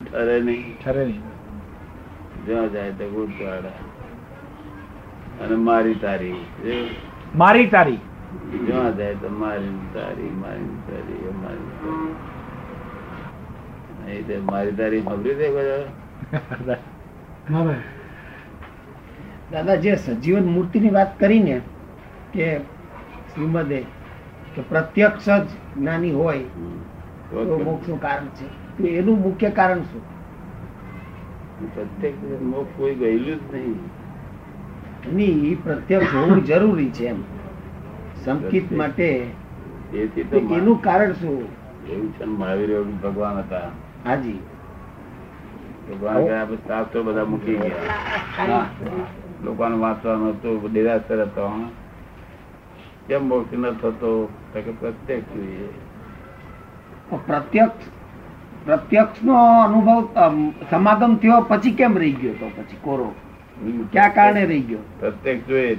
ઠરે નહીં. ઠરે નહીં. જ્યાં જાય તો ગુરદ્વારા. અને મારી તારી મારી તારી જ્યાં જાય તો મારી તારી મારી તારી મારી તારી તે મારી તારી સાંભળ્યું છે બધા? દાદા જે સજીવન મૂર્તિની વાત કરીને કે શ્રીમદે કે પ્રત્યક્ષ જ જ્ઞાની હોય. તો મોક્ષનું કારણ છે. એનું મુખ્ય કારણ શું? પ્રત્યેક કોઈ ગયેલું જ નહીં. પ્રત્યક્ષ હોવું જરૂરી છે એમ. સંકિત માટે તો તો એનું કારણ શું? એવું છે મહાવીર ભગવાન હતા. હાજી. ભગવાન ગયા પછી શાસ્ત્રો બધા મૂકી ગયા. લોકોને વાંચવાનું હતું દેરાસર હતો કેમ મોક્ષ ન થતો? પ્રત્યક્ષ જોઈએ. પ્રત્યક્ષ પ્રત્યક્ષ નો અનુભવ સમાગમ થયો પછી કેમ રહી ગયો તો પછી કોરો? ક્યાં કારણે રહી ગયો? પ્રત્યક્ષ જોઈએ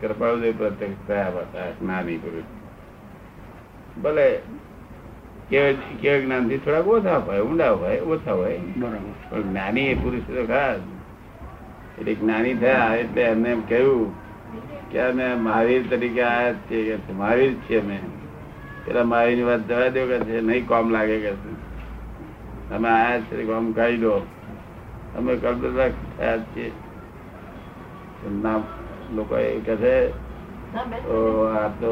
કૃપાળુદેવ પ્રત્યેક થયા હતા જ્ઞાની પુરુષ. ભલે કેવ જ્ઞાનથી થોડાક ઓછા હોય ઊંડા હોય ઓછા હોય. બરાબર. પણ જ્ઞાની એ પુરુષ તો ખાસ. એટલે જ્ઞાની થયા એટલે એમને એમ કહ્યું કે અમે મહાવીર તરીકે આયા જ છીએ. મહાવીર છીએ અમે. પેલા મહાવીરની વાત જવા દો કે છે નહીં કોમ લાગે કે છે. અમે આયા છે આમ કાઢી દો અમે કલ્પના થયા છીએ. ના લોકો એ કહે છે તો આ તો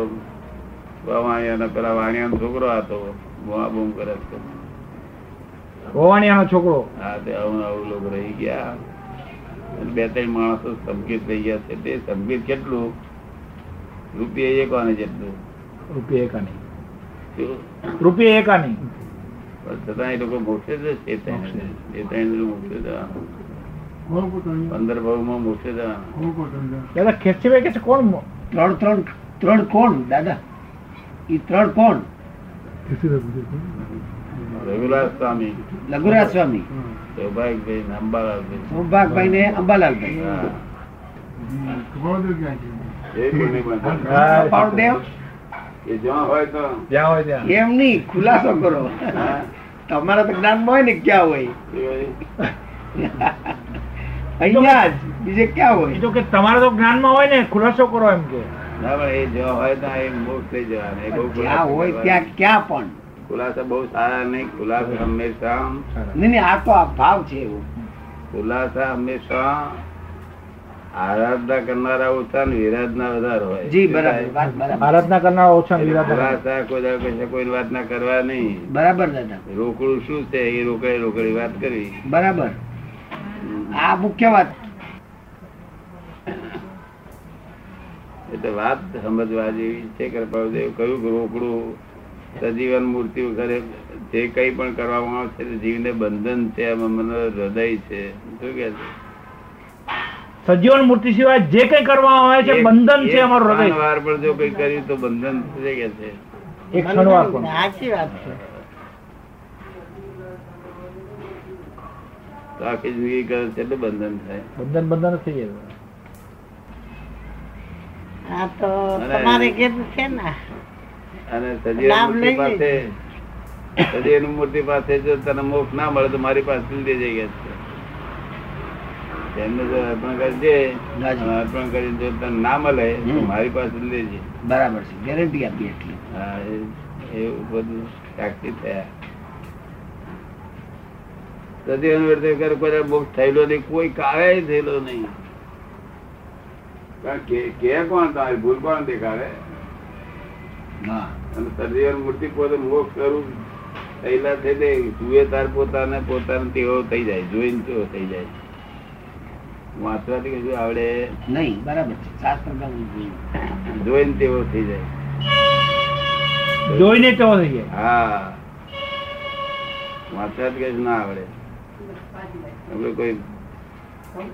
વાણિયાનો પેલા વાણિયાનો છોકરો આ તો બૂમ કરે છે. ભવાણીયાનો છોકરો? હા તે આવું આવું લોકો રહી ગયા. બે ત્રણ માણસો સંગીત રહી ગયા છે. તે સંગીત કેટલું? રૂપિયા એક આને જેટલું. રૂપિયા એકાની શું? રૂપિયા એકાની પણ છતાં એ લોકો મોક્ષે જ છે એ ત્રણ મોક્ષે જવાનું પંદર ભાવમાં મોક્ષે જવાનું દાદા ખેંચીભાઈ કે છે કોણ ત્રણ ત્રણ ત્રણ કોણ દાદા? એ ત્રણ કોણ? રઘુરાજ સ્વામી. લઘુરાજ સ્વામી. સૌભાગભાઈ ને અંબાલાલભાઈ. સૌભાગભાઈ ને અંબાલાલભાઈ. હા. એ કોઈને પણ. હા. પાવદેવ એ જ્યાં હોય તો. જ્યાં હોય ત્યાં. એમ નહીં ખુલાસો કરો. તમારા તો જ્ઞાનમાં હોય ને ક્યાં હોય? અહીંયા જ બીજે ક્યાં હોય? જો કે તમારા તો જ્ઞાનમાં હોય ને ખુલાસો કરો એમ કે. ખુલાસો ક્યાં પણ? ખુલાસા બહુ સારા નહીં ખુલાસા હંમેશા. નહીં નહીં આ તો આ ભાવ છે એવો. ખુલાસા હંમેશા આરાધના કરનારા ઓછા ને વિરાધના વધારે હોય. જી બરાબર આરાધના કરનારા ઓછા એટલે વિરાધના કોઈ કોઈ વાત ના કરવા નહીં. બરાબર દાદા. રોકડું શું છે? એ રોકડે રોકડી વાત કરવી બરાબર. આ મુખ્ય વાત. એટલે વાત સમજવા જેવી છે કૃપાળુદેવ કહ્યું કે રોકડું સજીવન મૂર્તિ વગેરે જે કઈ પણ કરવામાં આવે છે જીવને બંધન છે એમાં મને હૃદય છે. શું કે છે? સજીવન મૂર્તિ સિવાય જે કઈ કરવા આવે છે બંધન છે અમારું હૃદય. વાર પણ જો કઈ કર્યું તો બંધન છે કે છે. એક ક્ષણવાર પણ. સાચી વાત છે. આખી જિંદગી કરે છે એટલે બંધન થાય. બંધન બંધન થઈ જાય આ તો તમારે કીધું છે ને અને સજીવન મૂર્તિ પાસે સજીવન મૂર્તિ પાસે જો તને મોક્ષ ના મળે તો મારી પાસે લઈ જઈ ગયા છે. એમને જો અર્પણ કરજે. અર્પણ કરી જો તને ના મળે મારી પાસે લેજે બરાબર છે. ગેરંટી આપી એટલી. હા એ- એવું બધું સાક્ષી થયા. કરે થયેલો નહીં કોઈ કાળે થયેલો નહીં. કારણ કે કે કોણ તમારી ભૂલ કોણ દેખાડે? અને સજીવન મૂર્તિ પોતે મોક્ષ સ્વરૂપ થયેલા થઈ જાય જુએ તાર પોતાને પોતાને તેવો થઈ જાય જોઈને તેવો થઈ જાય. વાંચવાથી કશું આવડે નહીં બરાબર છે. શાસ્ત્ર જોઈને તેવો થઈ જાય. જોઈને તેવો થઈ જાય? હા. વાંચવાથી કશું ના આવડે. આપણે કોઈ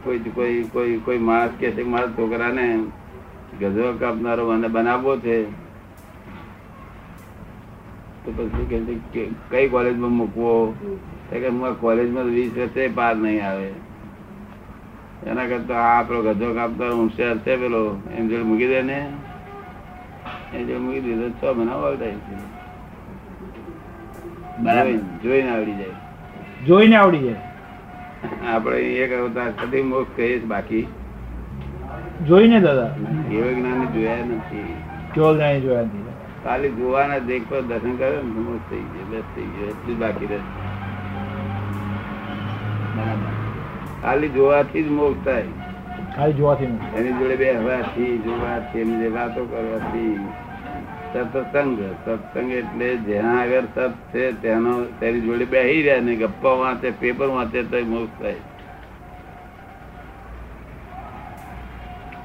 કોઈ કોઈ કોઈ કોઈ માણસ કે છે મારા છોકરાને ગજવા કાપનારો મને બનાવવો છે તો પછી કે કે કઈ કોલેજમાં મૂકવો? કે હું કોલેજમાં વીસ વર્ષે પાર નહીં આવે. એના કરતા આ આપણો ગજો કાપનારો હોશિયાર છે પેલો એમ જોડે મૂકી દે ને. એ જોડે મૂકી દીધો છ મહિના છે. જોઈને- આવડી જાય. જોઈને આવડી જાય. આપણે એક અવતાર કદી મોક્ષ કહીએ બાકી. જોઈને દાદા. એવો જ્ઞાન જોયા નથી. કેવો જ્ઞાની જોયા નથી. ખાલી જોવાના દેખ પર દર્શન કરે ને મોક્ષ થઈ ગયો બસ થઈ ગયો એટલું બાકી રહે. બરાબર. ખાલી જોવાથી જ મોક્ષ થાય. ખાલી જોવાથી એની જોડે બેસવાથી જોવાથી એની જે વાતો કરવાથી. સત્સંગ સત્સંગ એટલે જ્યાં આગળ સત છે તેનો તેની જોડે બેહી રહ્યા ને ગપ્પા વાંચે પેપર વાંચે તો મોક્ષ થાય.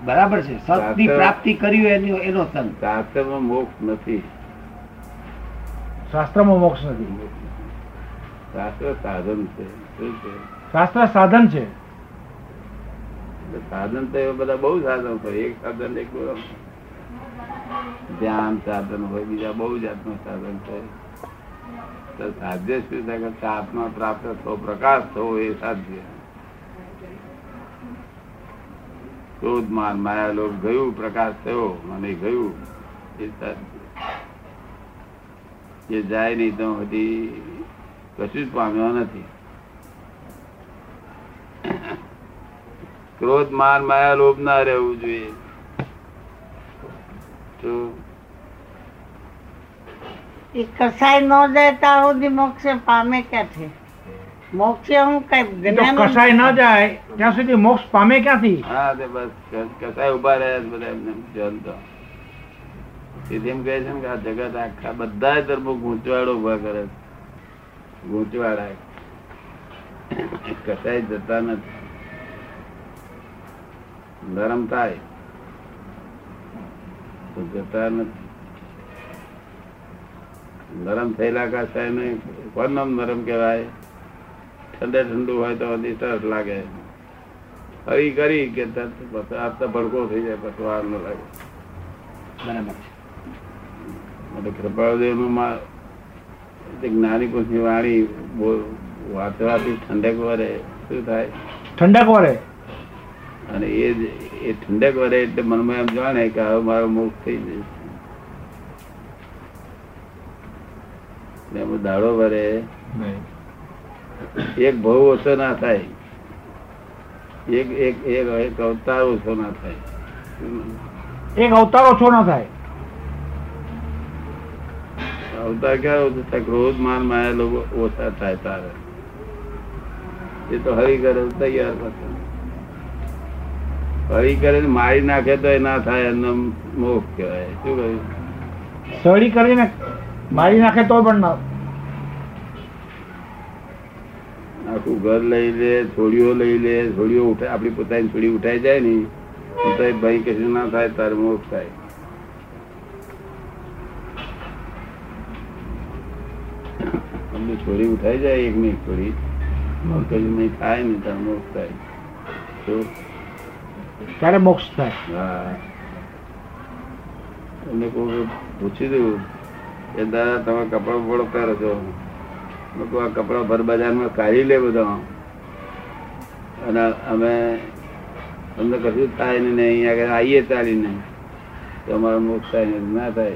બરાબર છે. સતની પ્રાપ્તિ કરી એની એનો સંગ શાસ્ત્રમાં મોક્ષ નથી. શાસ્ત્રમાં મોક્ષ નથી. શાસ્ત્ર સાધન છે. શું છે? શાસ્ત્ર સાધન છે. સાધન તો બધા બહુ સાધન હોય એક સાધન એક ધ્યાન સાધન હોય, બીજા બહુ જાતનું સાધન છે. તો સાધ્ય શું થાય? કે આત્મા પ્રાપ્ત થવો, પ્રકાશ થવો એ સાધ્ય. ક્રોધ, માન, માયા લોક ગયું, પ્રકાશ થયો, મને ગયું, એ સાધ્ય. એ જાય નહીં તો હજી કશું જ પામ્યો નથી. ક્રોધ માન માયા લોભ ના રહેવું જોઈએ. તો એ કસાય ન જાય ત્યાં સુધી મોક્ષ પામે ક્યાંથી મોક્ષે હું કઈ કસાય ન જાય ત્યાં સુધી મોક્ષ પામે ક્યાંથી? હા તે બસ કસાય ઊભા રહ્યા બધા એમને જનતા. એમ કહે છે ને કે આ જગત આખા બધા ધર્મો ગૂંચવાડો ઊભા કરે છે. ગૂંચવાડા કસાય જતા નથી. નરમ થાય તો જતા નથી. નરમ થયેલા કાશાય ને કોણ નામ નરમ કહેવાય? ઠંડે ઠંડુ હોય તો સરસ લાગે. હરી કરી કે તરત પછી આ તો ભડકો થઈ જાય પછી વાર ન લાગે. બરાબર કૃપાળદેવમાં જ્ઞાની જ્ઞાની પુરુષની વાણી વાંચવાથી ઠંડક વરે. શું થાય? ઠંડક વરે. અને એ એ ઠંડક વરે એટલે મનમાં એમ જાણે કે હવે મારો મોક્ષ થઈ જશે. એમાં દાડો વરે એક બહુ ઓછો ના થાય. એક એક એક એક અવતાર ઓછો ના થાય. એક અવતાર ઓછો ના થાય. અવતાર ક્યારે ઓછો થાય? ક્રોધ માન માયા લોકો ઓછા થાય તારે. એ તો હરી કરે તૈયાર તૈયાર પાછા. કરીને મારી નાખે તો ના થાય એમને મોક્ષ કહેવાય. શું કહ્યું? સળી કરીને મારી નાખે તો પણ ના. આખું ઘર લઈ લે છોડીઓ લઈ લે છોડીઓ ઉઠાય આપણી પોતાની છોડી ઉઠાઈ જાય ને તો ભાઈ કશું ના થાય તારે મોક્ષ થાય. અમને છોડી ઉઠાઈ જાય એક ની થોડી છોડી. કશું નહીં થાય ને તારે મોક્ષ થાય. શું? ત્યારે મોક્ષ થાય. હા. કોઈ પૂછી દઉં, કે દાદા, તમે કપડા બપડો પહેરો છો? લોકો આ કપડા ભર બજારમાં કાઢી લે બધા. અને અમે તમને કશું થાય ને નહીં આગળ આવીએ ચાલીને. તો અમારો મોક્ષ થાય ને થાય.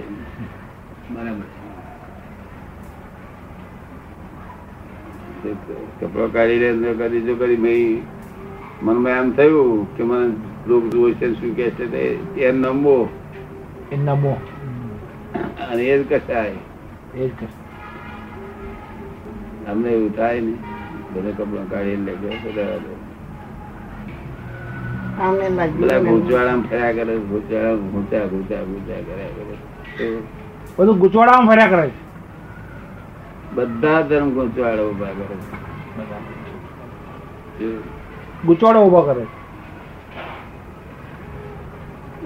બરાબર. કપડો કાઢી લે કદી જો કરી. મેં મનમાં એમ થયું કે મને લોક જુએ છે શું કે છે તે નમો એ નમો અને એ જ કશાય એ જ કર અમને એવું થાય ને બધા કપડા કાઢી લે કે બધા ગૂંચવાડામાં ફર્યા કરે ગૂંચવાડા ગૂંચ્યા ગૂંચ્યા ગૂંચ્યા કર્યા કરે બધું ગુચવાડામાં ફર્યા કરે છે બધા ધર્મ ગૂંચવાડા ઊભા કરે છે ગુચવાડો ઊભા કરે છે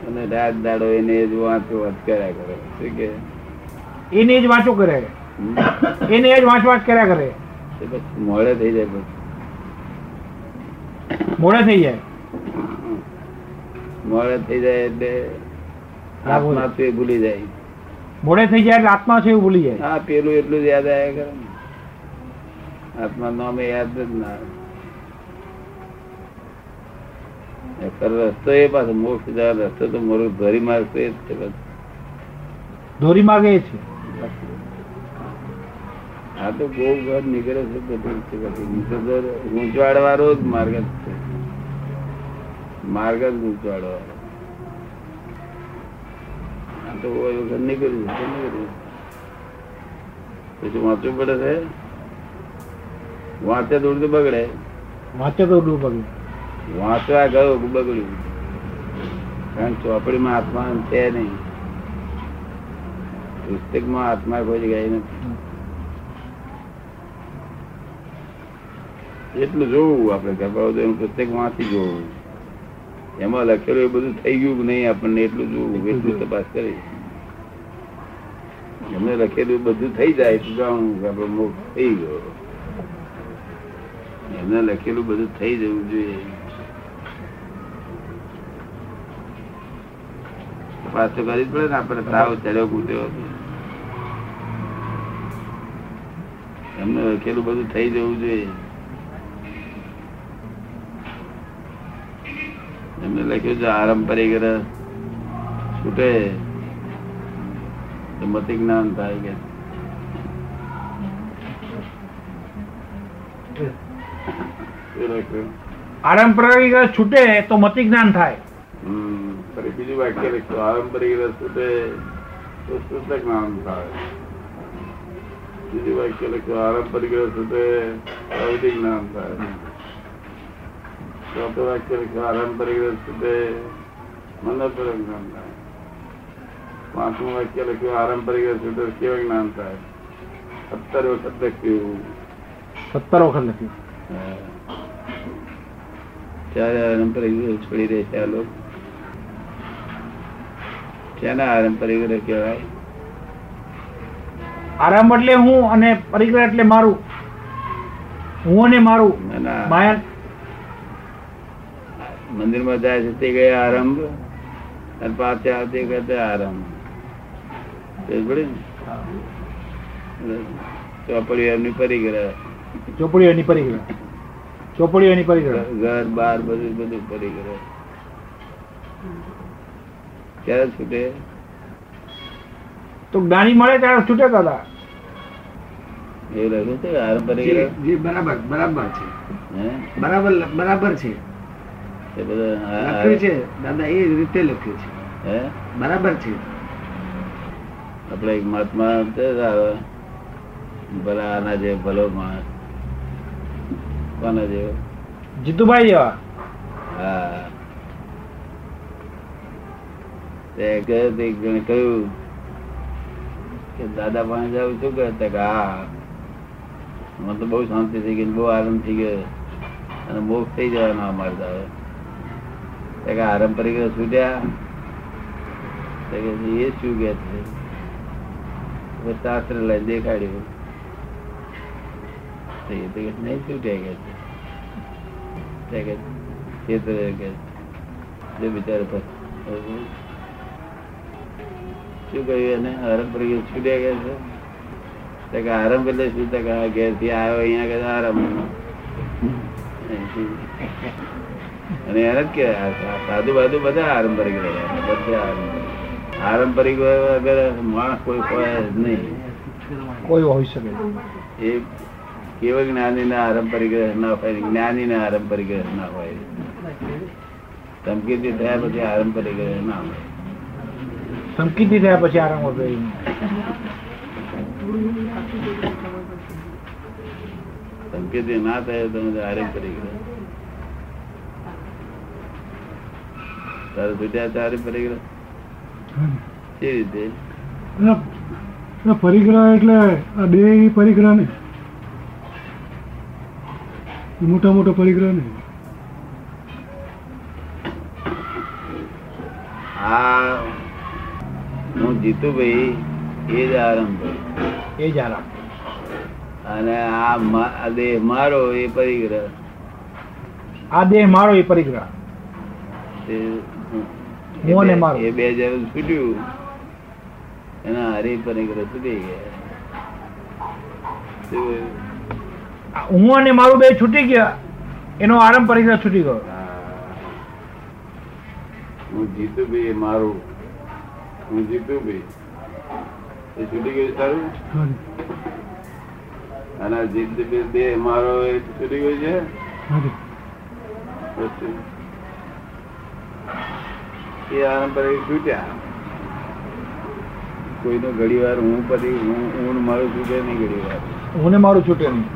અને રાત દાડો એને જ વાંચો વાત કર્યા કરે. શું કે? એને જ વાંચો કરે. એને જ વાંચ વાંચ કર્યા કરે. પછી મોડે થઈ જાય પછી. મોડે થઈ જાય. મોડે થઈ જાય એટલે આત્મા તો ભૂલી જાય. મોડે થઈ જાય એટલે આત્મા છે એવું ભૂલી જાય. હા પેલું એટલું જ યાદ આવ્યા કરે ને. આત્મા નામે યાદ જ ના આવે. એ ખરો રસ્તો એ પાછો મોક્ષ રસ્તો તો મોરો ધોરી માર્ગ તો એ જ છે ધોરી માર્ગ એ છે. આ તો બહુ ઘર નીકળે છે બધું છે બધું. ઊંચવાડ વાળો જ માર્ગ જ છે. માર્ગ જ ગૂંચવાડ વાળો આ તો ઘર નીકળ્યું છે નીકળ્યું પછી વાંચવું પડે છે? વાંચે દોડતું બગડે. વાંચે દોડવું પગલું વાંચવા ગયો બગડ્યું કારણ ચોપડીમાં આત્મા છે નહીં. પુસ્તકમાં આત્મા કોઈ જગ્યાએ નથી. એટલું જોવું આપણે ગર્ભાવદયનું પુસ્તક વાંચી જોવું. એમાં લખેલું એ બધું થઈ ગયું કે નહીં આપણને એટલું જોવું એટલું તપાસ કરી એમને લખેલું બધું થઈ જાય તો આપણો મોક્ષ થઈ ગયો. એમને લખેલું બધું થઈ જવું જોઈએ. તપાસ તો કરવી પડે ને આપણે તાવ ચડ્યો કૂટ્યો એમને લખેલું બધું થઈ જવું જોઈએ. એમને લખ્યું છે, આરંભ પરિગ્રહ છૂટે. મતિ જ્ઞાન થાય કે. આરંપરિક રસ છૂટે તો મતિ જ્ઞાન થાય. હમ. બીજું વાક્ય લખતો આરંભરી છૂટે તો શુદ્ધ જ્ઞાન થાય બીજું વાક્ય લખતો આરંભરી છૂટે તો નામ થાય ચોથું વાક્ય લખતો આરંભરી રસ છૂટે મનોપરક નામ થાય પાંચમું વાક્ય લખ્યું આરંપરિક રસ છૂટે કેવું જ્ઞાન થાય સત્તર વખત લખ્યું સત્તર વખત લખ્યું ત્યારે આરંપરિક છોડી દે ત્યાં આ લોકો ક્યાંના પરિગ્રહ કહેવાય? આરામ એટલે હું અને પરિગ્રહ એટલે મારું. હું અને મારું. માયા મંદિરમાં જાય છે તે ગયા આરંભ અને પાછા આવતી વખતે આરંભ સમજ ચોપડીઓ એમની પરિગ્રહ ચોપડીઓની પરિગ્રહ ચોપડીઓની પરિગ્રહ ઘર બાર બધું બધું પરિગ્રહ ક્યારે છૂટે. તો જ્ઞાની મળે ત્યારે છૂટે દાદા. એવું લખ્યું છે જે જે બરાબર બરાબર છે. બરાબર બરાબર છે. એ બધા આ- આ- લખ્યું છે દાદા એ રીતે લખ્યું છે. હે? બરાબર છે. આપણે એક મહાત્મા ભલા આના જે ભલો માણસ. કોના જેવો? જીતુભાઈ જેવા હા તે ગયો તો એક જણે કહ્યું કે દાદા પાસે જાવ શું કરતા કે હા. મને તો બહુ શાંતિ થઈ ગઈ બહુ આરામ થઈ ગયો. અને મોક્ષ થઈ જવાનો અમારે તો હવે. તે કે આરંપરિક છૂટ્યા. એ શું કે છે? શાસ્ત્ર લઈ દેખાડ્યું. નહીં છૂટ્યા કે છે? કે કે બિચારે શું કહ્યું એને? આરંભ પડી છૂટ્યા ગયા છે? તે કે આરંભ એટલે શું? તે કે આ ઘેરથી આવ્યો અહીંયા કે આરંભ અને એને જ કે સાધુ બાધુ બધા આરંપરિક રહ્યા બધા આરંભ આરંપરિક વગર માણસ કોઈ હોય જ નહીં. કોઈ હોઈ શકે એ કેવળ જ્ઞાની ના આરંપરિક ના હોય જ્ઞાની ના આરંપરિક ના હોય. ધમકીથી થયા પછી આરંપરિક ના હોય. સંકિતી થયા પછી આરામ હતો ધમકીથી ના થાય. તારે કેવી રીતે? પરિગ્રહ એટલે આ બે પરિગ્રહ ને મોટા મોટો પરિગ્રહ ને આ હું જીતુભાઈ એ જ આરંભ એ જ આરંભ અને આ દેહ મારો એ પરિગ્રહ. આ દેહ મારો એ પરિગ્રહ. એ બે જણ છૂટ્યું. એના હરે પરિગ્રહ છૂટી ગયા. હું અને મારું બે છૂટી ગયા. એનો આરંભ પરિગ્રહ છૂટી ગયો. હું. જીતુભાઈ મારું. હું જીતુભાઈ એ છૂટી ગયું સારું અને જીત બે મારો એ છૂટી ગયું છે? એ આનંદ પર છૂટ્યા. કોઈનો ઘડી વાર હું પછી હું ઊંડ મારું છૂટે નહીં ઘડી વાર હું ને મારું છૂટે નહીં.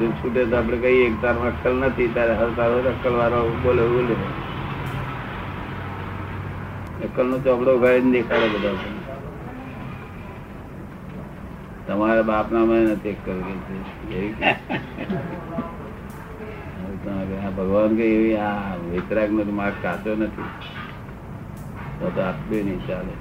જો છૂટે તો આપણે કહીએ તારમાં અક્કલ નથી તારે હર તારો અક્કલ વાળો બોલે બોલે. અક્કલ નો ચોપડો ઉઘાડીને દેખાડે બધા તમારા બાપ ના મને નથી અક્કલ કે છે. એવી કે? હવે તમારે આ ભગવાન કે એવી આ વિતરાગ નો માર્ગ કાચો નથી. તો તો આપવી નહીં ચાલે.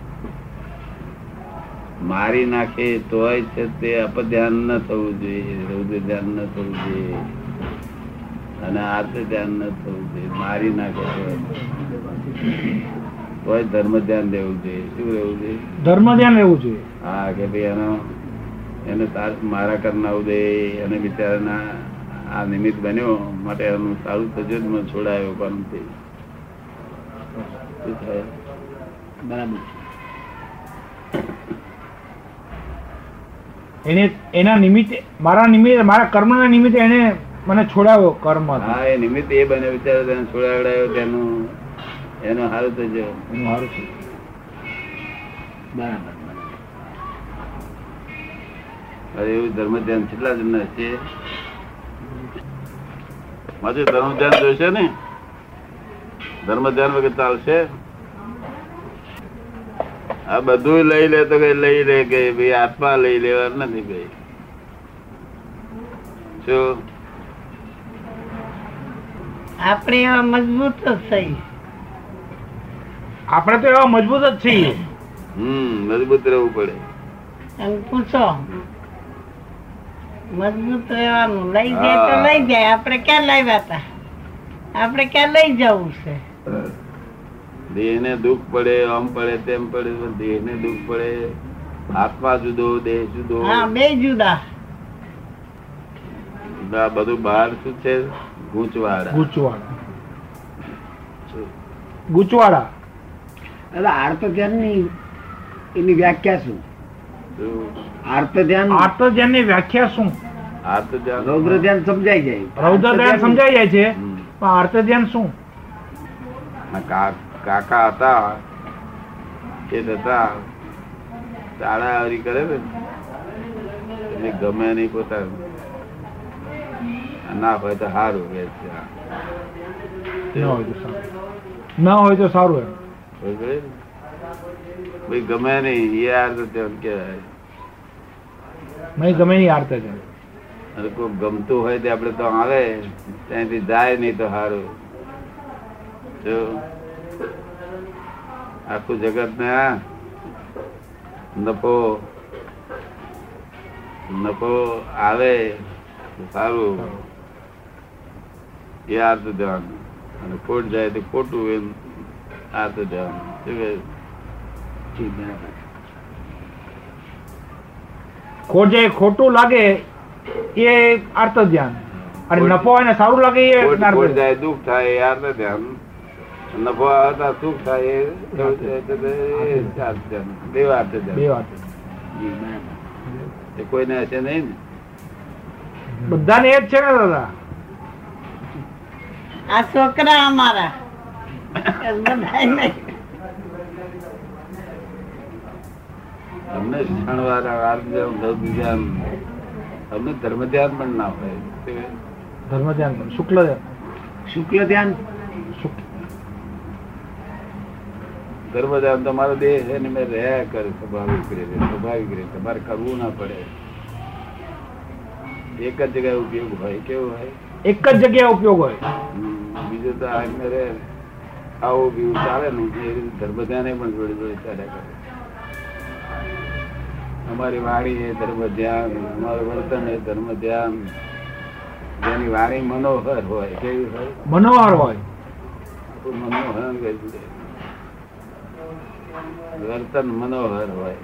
મારી નાખે તોય છે તે અપધ્યાન ન થવું જોઈએ, રૌદ્ર ધ્યાન ન થવું જોઈએ. અને આર્ત ધ્યાન ન થવું જોઈએ. મારી નાખે તોય. તોય ધર્મ ધ્યાન દેવું જોઈએ. શું રહેવું જોઈએ? ધર્મ ધ્યાન રહેવું જોઈએ. હા કે ભાઈ એનો એને તાર મારા કરનાવું દે અને બિચારાના આ નિમિત્ત બન્યો માટે એનું સારું થજો છોડાયો પણ તે બરાબર. એને એના નિમિત્તે મારા નિમિત્તે મારા કર્મના નિમિત્તે એને મને છોડાવ્યો કર્મ. હા એ નિમિત્ત એ બને બિચારો તેને છોડાવડાયો તેનું એનું હારું થજો સારું છે બરાબર હવે એવું ધર્મ ધ્યાન કેટલા જણ છે? મારે ધર્મ ધ્યાન જોઈશે ને? ધર્મ ધ્યાન વગર ચાલશે આ બધું લઈ લે તો કઈ લઈ લે કે ભાઈ આત્મા લઈ લેવા નથી ભાઈ. શું? આપણે મજબૂત જ થઈ. આપણે તો એવા મજબૂત જ છીએ. હમ મજબૂત રહેવું પડે. પૂછો. મજબૂત રહેવાનું. લઈ જાય તો લઈ જાય. આપણે ક્યાં લાવ્યા હતા આપણે ક્યાં લઈ જવું છે? દેહને દુઃખ પડે આમ પડે તેમ પડે દેહ ને દુઃખ પડે. આત્મા જુદો દેહ જુદો. હા બે જુદા. આ બધું બહાર શું છે? ગુચવાડા. ગુચવાડા. ગૂંચવાડા. એટલે આર્ત ધ્યાનની એની વ્યાખ્યા શું? આર્ત ધ્યાન આર્ત ધ્યાનની વ્યાખ્યા શું આર્ત ધ્યાન રૌદ્ર ધ્યાન સમજાઈ જાય રૌદ્ર ધ્યાન સમજાઈ જાય છે પણ આર્ત ધ્યાન શું કાકા હતા એ હતા તાળાવાળી કરે ને એટલે ગમે નહીં પોતાનું ના હોય તો સારું કે છે આ. હોય તો સારું હોય એમ ને? ભાઈ ગમે નહીં એ આર્ત ધ્યાન કહેવાય. નહીં ગમે નહીં આર્ત ધ્યાન અને કોઈ ગમતું હોય તે આપણે તો આવે ત્યાંથી જાય નહીં તો સારું જો. આખું જગત ને નફો નફો આવે સારું. એ આર્ત ધ્યાન અને ખોટ જાય તો ખોટું એમ. ધ્યાન શું કહે? જી, ખોટ લાગે એ આર્ત ધ્યાન અને નફો હોય ને સારું લાગે એ. જાય દુઃખ થાય એ ધ્યાન નફો આવતા સુખ થાય એ બે વાત બે વાત કોઈને હશે નહીં ને? બધાને એ જ છે ને દાદા. આ છોકરા અમારા. નહીં શિક્ષણવાળા આર્ત ધ્યાન ધર્મ ધ્યાન ધર્મ ધ્યાન પણ ના હોય. ધર્મ ધ્યાન પણ. શુક્લ ધ્યાન શુક્લ. ધ્યાન ધર્મ ધ્યાન તમારો દેહ છે ને મેં રહ્યા કરે સ્વાભાવિક રીતે સ્વાભાવિક રીતે. તમારે કરવું ના પડે. એક જ જગ્યાએ ઉપયોગ હોય કેવું હોય? એક જ જગ્યાએ ઉપયોગ હોય. બીજું તો આજને રે આવું બીવું ચાલે ને એ રીતે ધર્મ પણ જોડે જોડે ચાલ્યા કરે. અમારી વાણી એ ધર્મ ધ્યાન અમારું વર્તન એ ધર્મ ધ્યાન જેની વાણી મનોહર હોય કેવી હોય? મનોહર હોય. મનોહર વર્તન મનોહર હોય.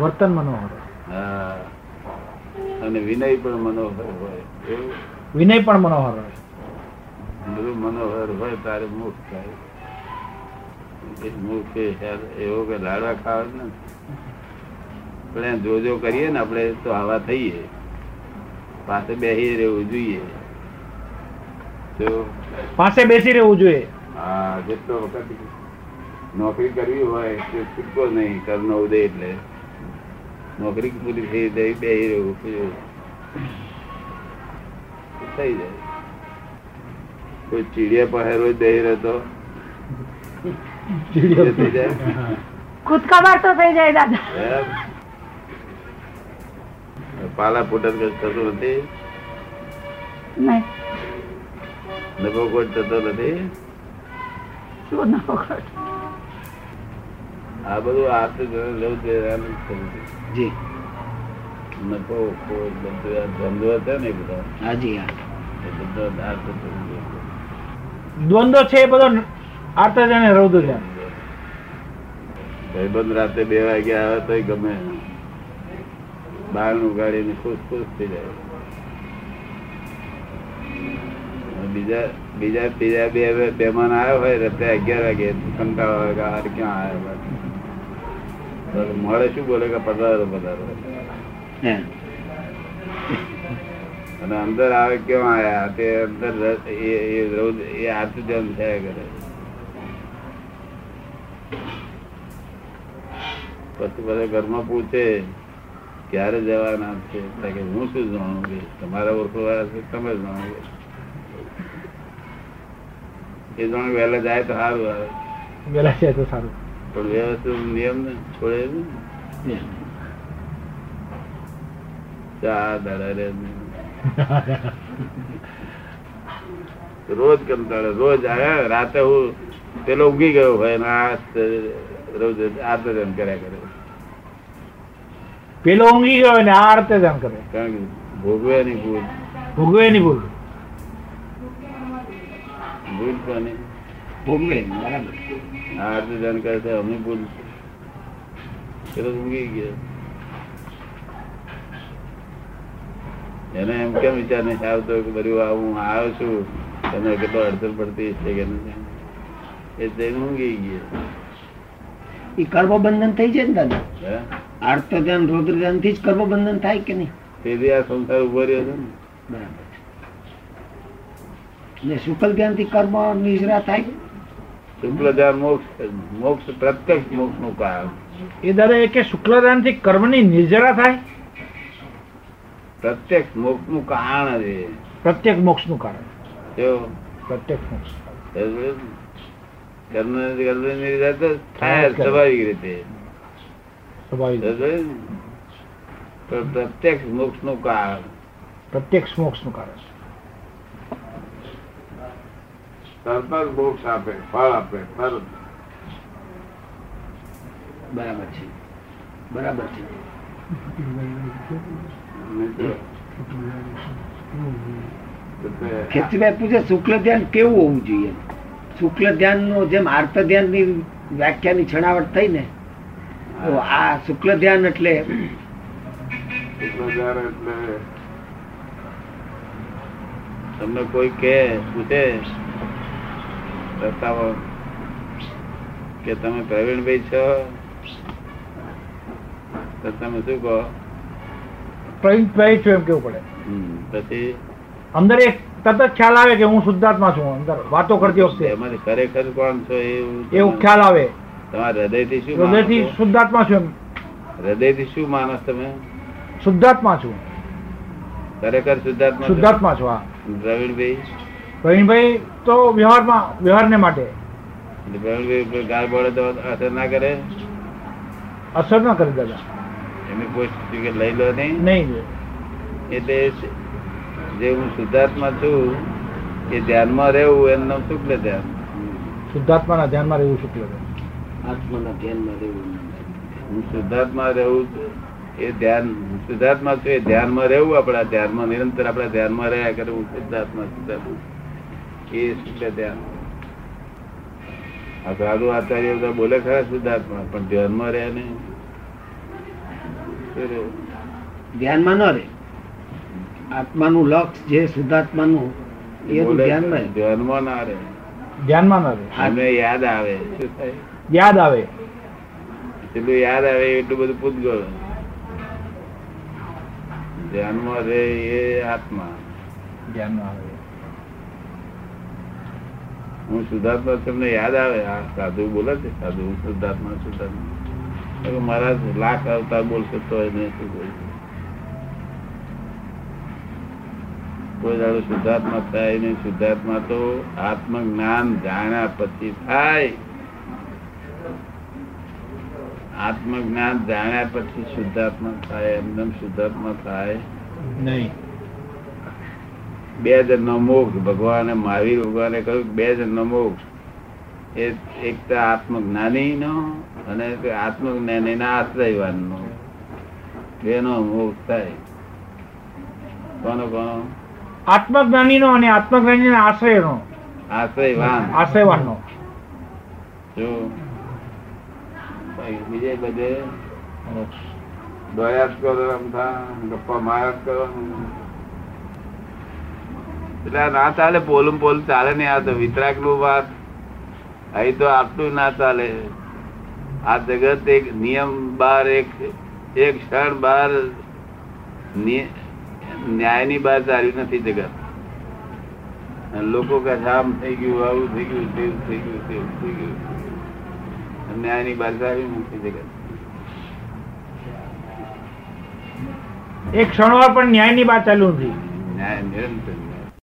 વર્તન મનોહર. હા. અને વિનય પણ મનોહર હોય. વિનય પણ મનોહર હોય. બધું મનોહર હોય તારે મુખ થાય. એવો કે લાડવા ખાવા જ નથી. આપણે જોજો કરીએ ને આપણે તો આવા થઈએ. પાસે બેસી રહેવું જોઈએ. તો પાસે બેસી રહેવું જોઈએ. હા જેટલો વખત નોકરી કરવી હોય તે છૂટકો નહીં. કર્મ ઉદય એટલે. નોકરી પૂરી થઈ જાય બેસી રહેવું પૂરું. થઈ જાય. કોઈ ચીડિયા પાસે રોજ બેસી રહેતો. એ થઈ જાય. ખુદકાબાર તો થઈ જાય દાદા. પાલા ફૂટન થતું નથી? નફો કોટ થતો નથી? શું ના પકડ આ બધું આર્થ લેવું છે. જી. નફો ખોટ બધું આ ધંધો હતો ને બધા? હાજી હા. બધો આર્થ દ્વંદ્વ છે એ બધો આર્ત જાણે રૌદ્ર છે. ભાઈબંધ રાતે બે વાગે આવે તો ગમે. બારણું ઉગાડીને ખુશ ખુશ થઈ જાય. બીજા બીજા ત્રીજા બે મહેમાન આવ્યો હોય રાતે અગિયાર વાગે કંટાળો આવે કે હારે ક્યાં આવ્યો મળે શું બોલે કે પધારો પધારો. હે. અને અંદર આવે કેવા આવ્યા? તે અંદર એ રૌદ એ આરતી ધ્યાન થયા કરે. પછી બધા ઘરમાં પૂછે ક્યારે જવાના છે? કે હું શું જાણું કે તમારા ઓળખવાળા છે તમે જાણો. એ જાણ વહેલા જાય તો સારું આવે. વહેલા જાય તો સારું. પણ વ્યવસ્થિત નિયમ ને છોડે ને? ચા દાડા રે. રોજ કંટાળે રોજ આવ્યા રાતે હું પેલો ઉગી ગયો હોય ને આ રોજ આર્તજન કર્યા કરે. પેલો ઊંઘી ગયો ને આ આર્ત કરે. કારણ કે ભોગવે ની ભૂલ. ભોગવે ની ભૂલ. ભૂલ કોની ભોગવે બરાબર. આર્તજન કરે છે અમે ભૂલ પેલો ઊંઘી ગયો. એને એમ કેમ વિચાર નહીં આવતો કે બધું હું આવ્યો છું તમે કેટલો અડચણ પડતી છે કે નથી એ તે ઊંઘી ગયો. એ કર્મબંધન થઈ જાય ને દાદા? આર્ત ધ્યાન રૌદ્ર ધ્યાનથી જ કર્મબંધન થાય કે નહીં? તેથી આ સંસાર ઊભો રહ્યો છે ને. બરાબર. ને શુકલ ધ્યાનથી કર્મ નિજરા થાય શુક્લ ધ્યાન મોક્ષ મોક્ષ પ્રત્યક્ષ મોક્ષનું કારણ. એ દાદા એ કે ધ્યાનથી કર્મની નિર્જરા થાય? પ્રત્યક્ષ મોક્ષનું કારણ છે. પ્રત્યેક મોક્ષનું કારણ. જો. પ્રત્યેક મોક્ષ કર્મ નિર્ધાર તો થાય સ્વાભાવિક રીતે? પણ પ્રત્યક્ષ મોક્ષનું કારણ. પ્રત્યક્ષ મોક્ષનું કારણ તરત મોક્ષ આપે ફળ આપે તરત બરાબર છે. બરાબર છે. પૂછે શુક્લ ધ્યાન કેવું હોવું જોઈએ? શુક્લ ધ્યાનનું જેમ આર્ત ધ્યાનની વ્યાખ્યાની છણાવટ થઈ ને તો આ શુક્લ ધ્યાન એટલે શુક્લ ધ્યાન એટલે તમને કોઈ કે પૂછે બતાવો કે તમે પ્રવીણભાઈ છો? તો તમે શું કહો? પ્રવીણભાઈ છો એમ કેવું પડે? પછી? અંદર એક તરત જ ખ્યાલ આવે કે હું શુદ્ધાત્મા છું અંદર વાતો કરતી વખતે. એમાંથી ખરેખર કોણ છો એવું ખ્યાલ આવે. તમારા હૃદયથી શું હૃદયથી શુદ્ધાત્મા છું હૃદયથી શું માનસ તમે? શુદ્ધાત્મા છું. ખરેખર શુદ્ધાત્મા શુદ્ધાત્મા છું હા. પ્રવીણભાઈ? પ્રવીણભાઈ તો વ્યવહારમાં વ્યવહારને માટે. પ્રવીણભાઈ ગાળ બોલે તો અસર ના કરે? અસર ના કરી દાદા. એમની પોસ્ટ લઈ લો નહીં નહીં. એટલે જે હું શુદ્ધાત્મા છું એ ધ્યાનમાં રહેવું એનું નામ શુક્લ ધ્યાન. શુદ્ધાત્માના ધ્યાનમાં રહેવું શુક્લ છે આત્માના ધ્યાનમાં રહેવું હું શુદ્ધાત્મા રહેવું એ ધ્યાન શુદ્ધાત્મા છું એ ધ્યાનમાં રહેવું આપણા ધ્યાનમાં નિરંતર આપણા ધ્યાનમાં રહ્યા કરે હું શુદ્ધાત્મા શુદ્ધાત્મા એ શુક્લ ધ્યાન. આ સાધુ આચાર્ય બધા બોલે ખરા શુદ્ધાત્મા પણ ધ્યાનમાં રહે નહીં. શું રહે? ધ્યાનમાં ન રહે. આત્માનું લક્ષ જે શુદ્ધાત્માનું એ તો ધ્યાનમાં. ધ્યાનમાં ના રહે. ધ્યાનમાં ન રહે. અમને યાદ આવે યાદ આવે. એટલું યાદ આવે એટલું બધું પૂતગળ ધ્યાનમાં રહે એ આત્મા. ધ્યાનમાં આવે. હું શુદ્ધાત્મા તમને યાદ આવે? આ સાધુ બોલે છે સાધુ હું શુદ્ધાત્મા શુદ્ધાત્મા. મારા લાખ અવતાર બોલશે તો એને શું બોલશે? કોઈ દાડો શુદ્ધાત્મા થાય નહીં શુદ્ધાત્મા તો આત્મજ્ઞાન જાણ્યા પછી થાય. આત્મજ્ઞાન જાણ્યા પછી શુદ્ધાત્મા થાય એમને શુદ્ધાત્મા થાય. નહીં. બે જન્મ મોક્ષ ભગવાને મહાવીર ભગવાને કહ્યું બે જન્મ મોક્ષ. એ એક તો આત્મજ્ઞાની નો અને આત્મજ્ઞાની ના આશ્રયવાન નો બેનો મોક્ષ થાય. કોનો કોનો? આત્મજ્ઞાનીનો અને આત્મજ્ઞાનીના આશ્રયનો. આશ્રયવાન. આશ્રયવાનનો. જો બીજે બધે દોયા જ કરો ગપ્પા માર્યા જ કરો એટલે ના ચાલે પોલું પોલું ચાલે નહીં આ તો વિતરાકનું વાત. અહીં તો આટલું ના ચાલે. આ જગત એક નિયમ બાર એક એક ક્ષણ બાર ન્યાયની બહાર ચાલ્યું નથી જગત. લોકો કહે આમ થઈ ગયું આવું થઈ ગયું તેવું થઈ ગયું તેવું થઈ ગયું. ન્યાયની બહાર ચાલ્યું નથી જગત. એક ક્ષણવાર પણ ન્યાયની બહાર ચાલુ નથી. ન્યાય નિરંતર.